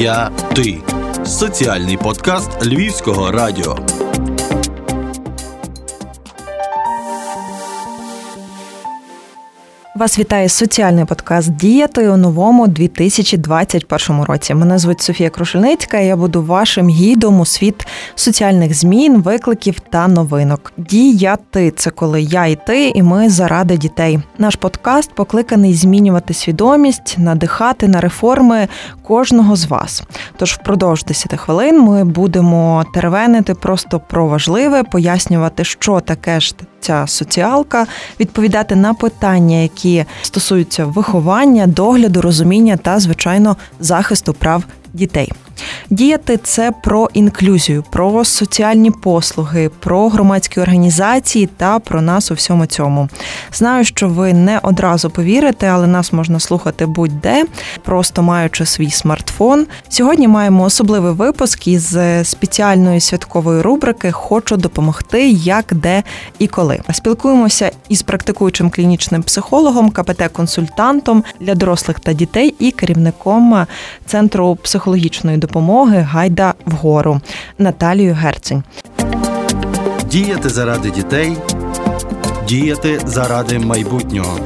Я ти соціальний подкаст Львівського радіо. Вас вітає соціальний подкаст Діяти у новому 2021 році. Мене звуть Софія Крушельницька. і Я буду вашим гідом у світ соціальних змін, викликів та новинок. Діяти це коли я і ти, і ми заради дітей. Наш подкаст покликаний змінювати свідомість, надихати на реформи кожного з вас. Тож впродовж 10 хвилин ми будемо теревенити просто про важливе, пояснювати, що таке ж ця соціалка, відповідати на питання, які стосуються виховання, догляду, розуміння та, звичайно, захисту прав дітей. Діяти це про інклюзію, про соціальні послуги, про громадські організації та про нас у всьому цьому. Знаю, що ви не одразу повірите, але нас можна слухати будь-де, просто маючи свій смартфон. Сьогодні маємо особливий випуск із спеціальної святкової рубрики Хочу допомогти, як, де і коли. Спілкуємося із практикуючим клінічним психологом, КПТ-консультантом для дорослих та дітей і керівником центру психологічної допомоги допомоги гайда вгору Наталію Герцень. Діяти заради дітей, діяти заради майбутнього.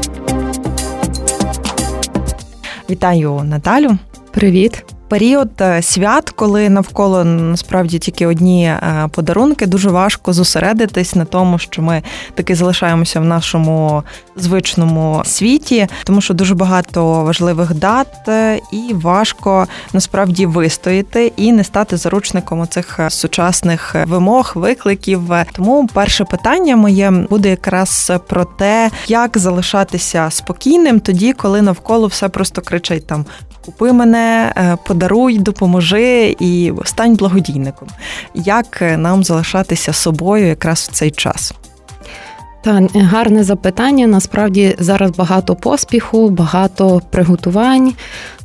Вітаю Наталю. Привіт період е, свят, коли навколо насправді тільки одні е, подарунки, дуже важко зосередитись на тому, що ми таки залишаємося в нашому звичному світі, тому що дуже багато важливих дат, е, і важко насправді вистояти і не стати заручником цих сучасних вимог, викликів. Тому перше питання моє буде якраз про те, як залишатися спокійним тоді, коли навколо все просто кричить там Купи мене, е, подаруй, допоможи і стань благодійником. Як е, нам залишатися собою якраз в цей час? Та гарне запитання. Насправді зараз багато поспіху, багато приготувань,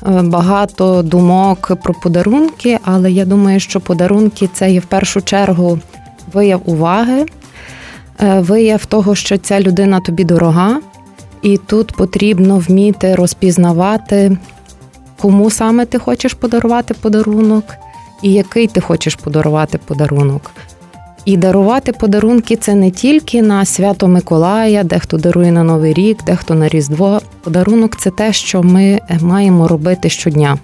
е, багато думок про подарунки. Але я думаю, що подарунки це є в першу чергу вияв уваги, вияв того, що ця людина тобі дорога, і тут потрібно вміти розпізнавати кому саме ти хочеш подарувати подарунок, і який ти хочеш подарувати подарунок. І дарувати подарунки це не тільки на свято Миколая, дехто дарує на Новий рік, дехто на Різдво. Подарунок це те, що ми маємо робити щодня.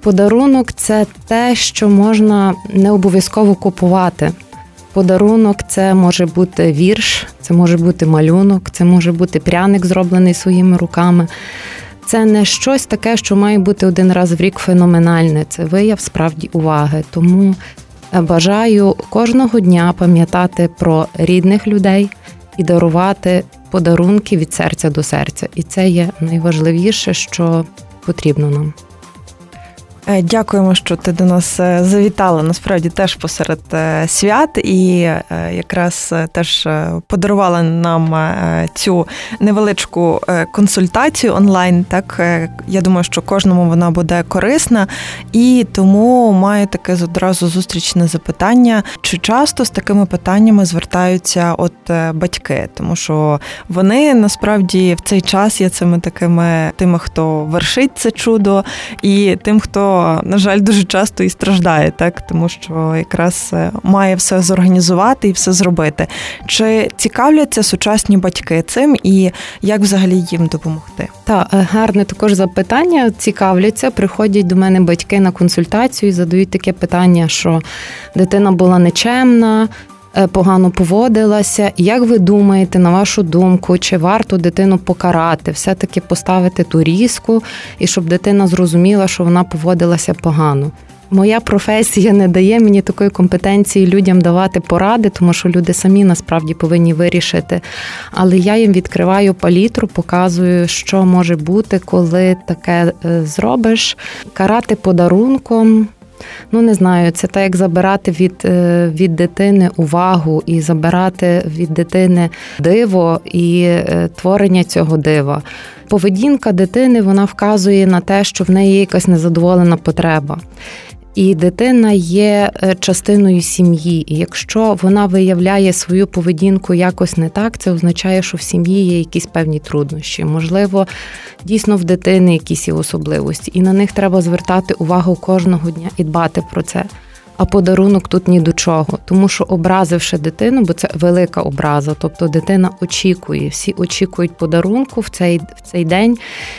Подарунок це те, що можна не обов'язково купувати. Подарунок це може бути вірш, це може бути малюнок, це може бути пряник, зроблений своїми руками це не щось таке, що має бути один раз в рік феноменальне. Це вияв справді уваги. Тому е, бажаю кожного дня пам'ятати про рідних людей і дарувати подарунки від серця до серця. І це є найважливіше, що потрібно нам. Е, дякуємо, що ти до нас е, завітала. Насправді теж посеред е, свят, і якраз теж подарувала нам цю невеличку консультацію онлайн. Так я думаю, що кожному вона буде корисна, і тому маю таке одразу зустрічне запитання: чи часто з такими питаннями звертаються от батьки, тому що вони насправді в цей час є цими такими тими, хто вершить це чудо, і тим, хто на жаль, дуже часто і страждає, так тому що якраз е, має все зорганізувати і все зробити. Чи цікавляться сучасні батьки цим і як взагалі їм допомогти? Так, е, гарне також запитання. Цікавляться, приходять до мене батьки на консультацію і задають таке питання, що дитина була нечемна. Е, погано поводилася. Як ви думаєте, на вашу думку, чи варто дитину покарати, все-таки поставити ту різку, і щоб дитина зрозуміла, що вона поводилася погано? Моя професія не дає мені такої компетенції людям давати поради, тому що люди самі насправді повинні вирішити. Але я їм відкриваю палітру, показую, що може бути, коли таке е, зробиш. Карати подарунком Ну не знаю, це так як забирати від е, від дитини увагу і забирати від дитини диво і е, творення цього дива. Поведінка дитини вона вказує на те, що в неї є якась незадоволена потреба. І дитина є е, частиною сім'ї. І якщо вона виявляє свою поведінку якось не так, це означає, що в сім'ї є якісь певні труднощі. Можливо, дійсно в дитини якісь є особливості, і на них треба звертати увагу кожного дня і дбати про це а подарунок тут ні до чого. Тому що образивши дитину, бо це велика образа, тобто дитина очікує, всі очікують подарунку в цей в цей день.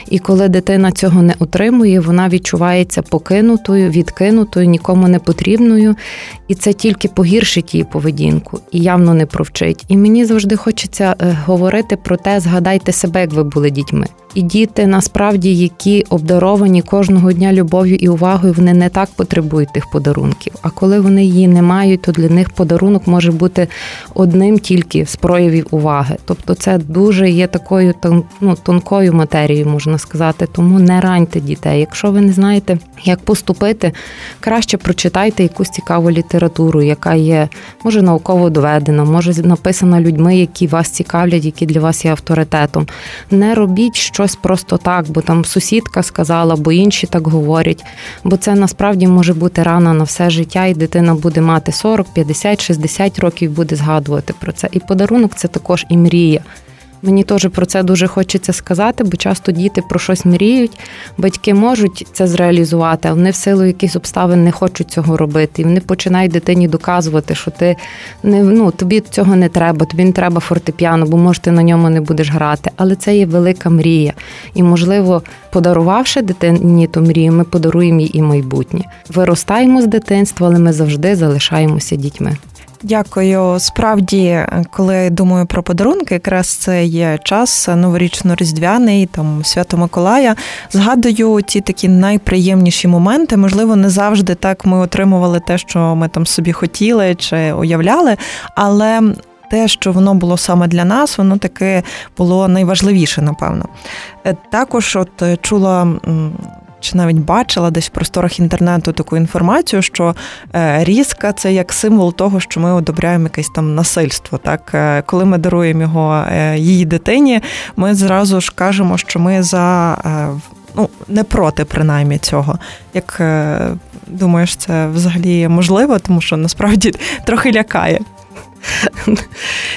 І коли дитина цього не отримує, вона відчувається покинутою, відкинутою, нікому не потрібною. І це тільки погіршить її поведінку і явно не провчить. І мені завжди хочеться е, говорити про те, згадайте себе, як ви були дітьми. І діти насправді, які обдаровані кожного дня любов'ю і увагою, вони не так потребують тих подарунків. А коли вони її не мають, то для них подарунок може бути одним тільки з проявів уваги. Тобто, це дуже є такою ну, тонкою матерією, можна сказати. Тому не раньте дітей. Якщо ви не знаєте, як поступити, краще прочитайте якусь цікаву літературу, яка є може науково доведена, може написана людьми, які вас цікавлять, які для вас є авторитетом. Не робіть щось просто так, бо там сусідка сказала, бо інші так говорять. Бо це насправді може бути рана на все життя, і дитина буде мати 40, 50, 60 років, буде згадувати про це. І подарунок це також і мрія. Мені теж про це дуже хочеться сказати, бо часто діти про щось мріють. Батьки можуть це зреалізувати, а вони в силу якихось обставин не хочуть цього робити. І вони починають дитині доказувати, що ти не ну тобі цього не треба, тобі не треба фортепіано, бо може ти на ньому не будеш грати. Але це є велика мрія. І, можливо, подарувавши дитині ту мрію, ми подаруємо їй і майбутнє. Виростаємо з дитинства, але ми завжди залишаємося дітьми. Дякую. Справді, коли думаю про подарунки, якраз це є час новорічно-різдвяний, там Свято Миколая. Згадую ті такі найприємніші моменти. Можливо, не завжди так ми отримували те, що ми там собі хотіли чи уявляли, але. Те, що воно було саме для нас, воно таки було найважливіше, напевно. Е, також, от чула чи навіть бачила десь в просторах інтернету таку інформацію, що е, різка це як символ того, що ми одобряємо якесь там насильство. Так, е, коли ми даруємо його е, її дитині, ми зразу ж кажемо, що ми за ну не проти принаймні цього. Як думаєш, це взагалі можливо, тому що насправді трохи лякає.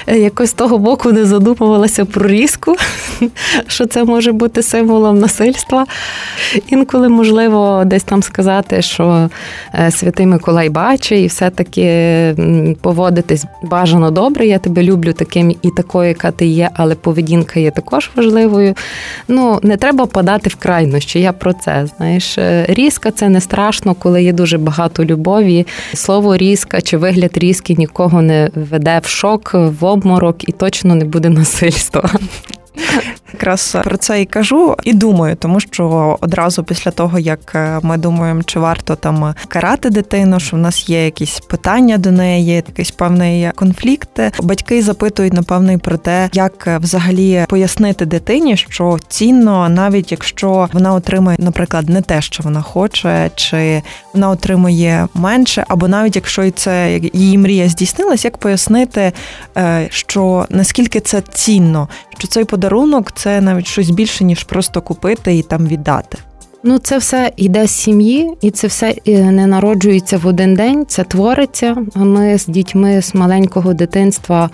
Якось з того боку не задумувалася про різку, що це може бути символом насильства. Інколи можливо десь там сказати, що е, Святий Миколай бачить, і все-таки поводитись бажано добре. Я тебе люблю таким і такою, яка ти є, але поведінка є також важливою. Ну, не треба подати в крайнощі. Я про це. Знаєш, е, різка це не страшно, коли є дуже багато любові. Слово різка чи вигляд різки нікого не веде в шок, в обморок і точно не буде насильства. Якраз про це і кажу, і думаю, тому що одразу після того, як е, ми думаємо, чи варто там карати дитину, що в нас є якісь питання до неї, якийсь певний конфлікт. Батьки запитують напевно і про те, як взагалі пояснити дитині, що цінно, навіть якщо вона отримує, наприклад, не те, що вона хоче, чи вона отримує менше, або навіть якщо це її мрія здійснилась, як пояснити, е, що наскільки це цінно, що цей подарунок це навіть щось більше, ніж просто купити і там віддати. Ну, це все йде з сім'ї, і це все е, не народжується в один день. Це твориться. Ми з дітьми з маленького дитинства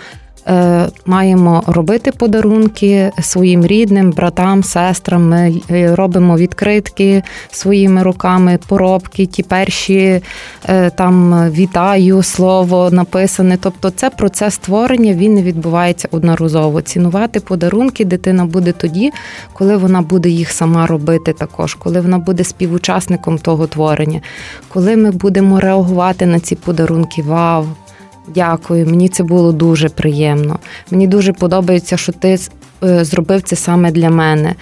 маємо робити подарунки своїм рідним, братам, сестрам. Ми е, робимо відкритки своїми руками, поробки, ті перші е, там вітаю, слово написане. Тобто, це процес створення він не відбувається одноразово. Цінувати подарунки дитина буде тоді, коли вона буде їх сама робити, також коли вона буде співучасником того творення, коли ми будемо реагувати на ці подарунки. Вау! Дякую, мені це було дуже приємно. Мені дуже подобається, що ти е, зробив це саме для мене.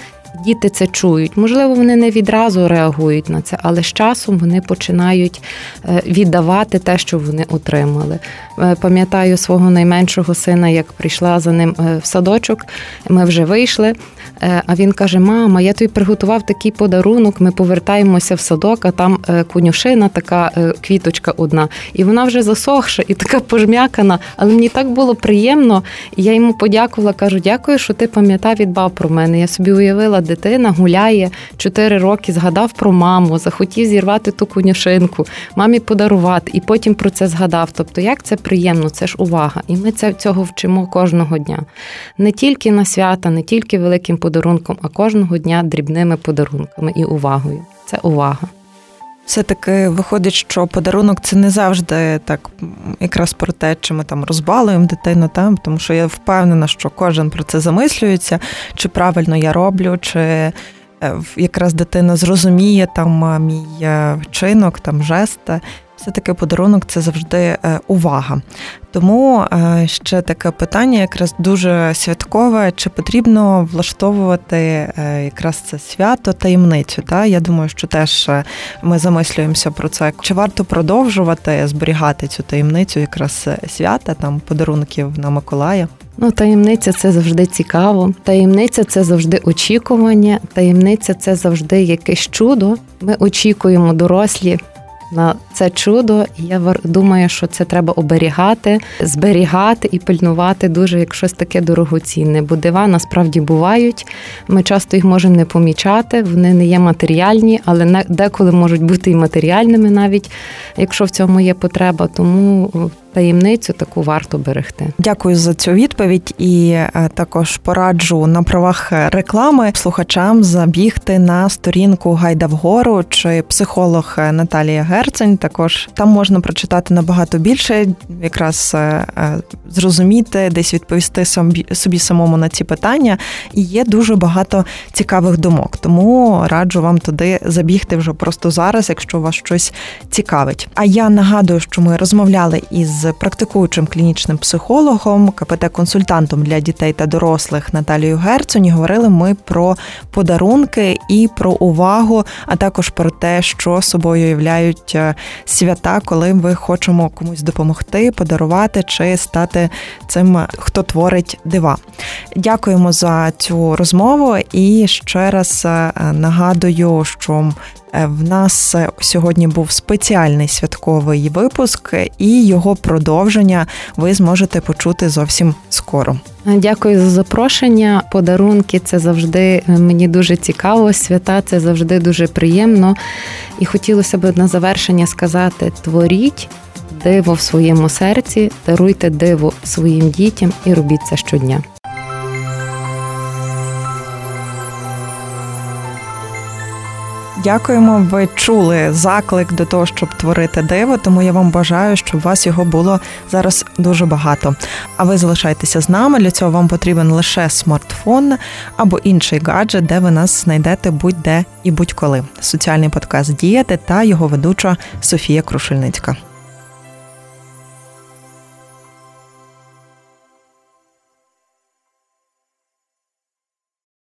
Діти це чують. Можливо, вони не відразу реагують на це, але з часом вони починають е, віддавати те, що вони отримали. Е, пам'ятаю свого найменшого сина, як прийшла за ним в садочок. Ми вже вийшли. Е, а він каже: Мама, я тобі приготував такий подарунок. Ми повертаємося в садок, а там е, конюшина, така е, квіточка одна, і вона вже засохша і така пожмякана. Але мені так було приємно. Я йому подякувала. Кажу, дякую, що ти пам'ятав і дбав про мене. Я собі уявила, дитина гуляє 4 роки, згадав про маму, захотів зірвати ту конюшинку, мамі подарувати, і потім про це згадав. Тобто, як це приємно, це ж увага. І ми це цього вчимо кожного дня. Не тільки на свята, не тільки великим подарунком, а кожного дня дрібними подарунками і увагою. Це увага. Все-таки виходить, що подарунок це не завжди так якраз про те, чи ми там розбалуємо дитину, там, тому що я впевнена, що кожен про це замислюється, чи правильно я роблю, чи е, якраз дитина зрозуміє там мій е, вчинок, там жест. Все-таки подарунок це завжди е, увага. Тому е, ще таке питання, якраз дуже святкове, чи потрібно влаштовувати е, якраз це свято таємницю? Та я думаю, що теж ми замислюємося про це. Чи варто продовжувати зберігати цю таємницю, якраз свята, там подарунків на Миколая? Ну, таємниця це завжди цікаво. Таємниця це завжди очікування. Таємниця це завжди якесь чудо. Ми очікуємо дорослі на це чудо. Я думаю, що це треба оберігати, зберігати і пильнувати дуже як щось таке дорогоцінне. Бо дива насправді бувають. Ми часто їх можемо не помічати, вони не є матеріальні, але деколи можуть бути і матеріальними, навіть якщо в цьому є потреба. Тому таємницю таку варто берегти. Дякую за цю відповідь і е, також пораджу на правах реклами слухачам забігти на сторінку Гайда вгору чи психолог Наталія Герцень. Також там можна прочитати набагато більше, якраз е, е, зрозуміти, десь відповісти собі самому на ці питання. І є дуже багато цікавих думок. Тому раджу вам туди забігти вже просто зараз, якщо вас щось цікавить. А я нагадую, що ми розмовляли із практикуючим клінічним психологом, КПТ-консультантом для дітей та дорослих Наталією Герцоні говорили ми про подарунки і про увагу, а також про те, що собою являють е, свята, коли ми хочемо комусь допомогти, подарувати чи стати цим, хто творить дива. Дякуємо за цю розмову і ще раз е, нагадую, що в нас е, сьогодні був спеціальний святковий випуск, і його продовження ви зможете почути зовсім скоро. Дякую за запрошення. Подарунки це завжди е, мені дуже цікаво. Свята це завжди дуже приємно. І хотілося б на завершення сказати: творіть диво в своєму серці, даруйте диво своїм дітям і робіть це щодня. Дякуємо. Ви чули заклик до того, щоб творити диво. Тому я вам бажаю, щоб у вас його було зараз дуже багато. А ви залишайтеся з нами. Для цього вам потрібен лише смартфон або інший гаджет, де ви нас знайдете будь-де і будь-коли. Соціальний подкаст діяти та його ведуча Софія Крушельницька.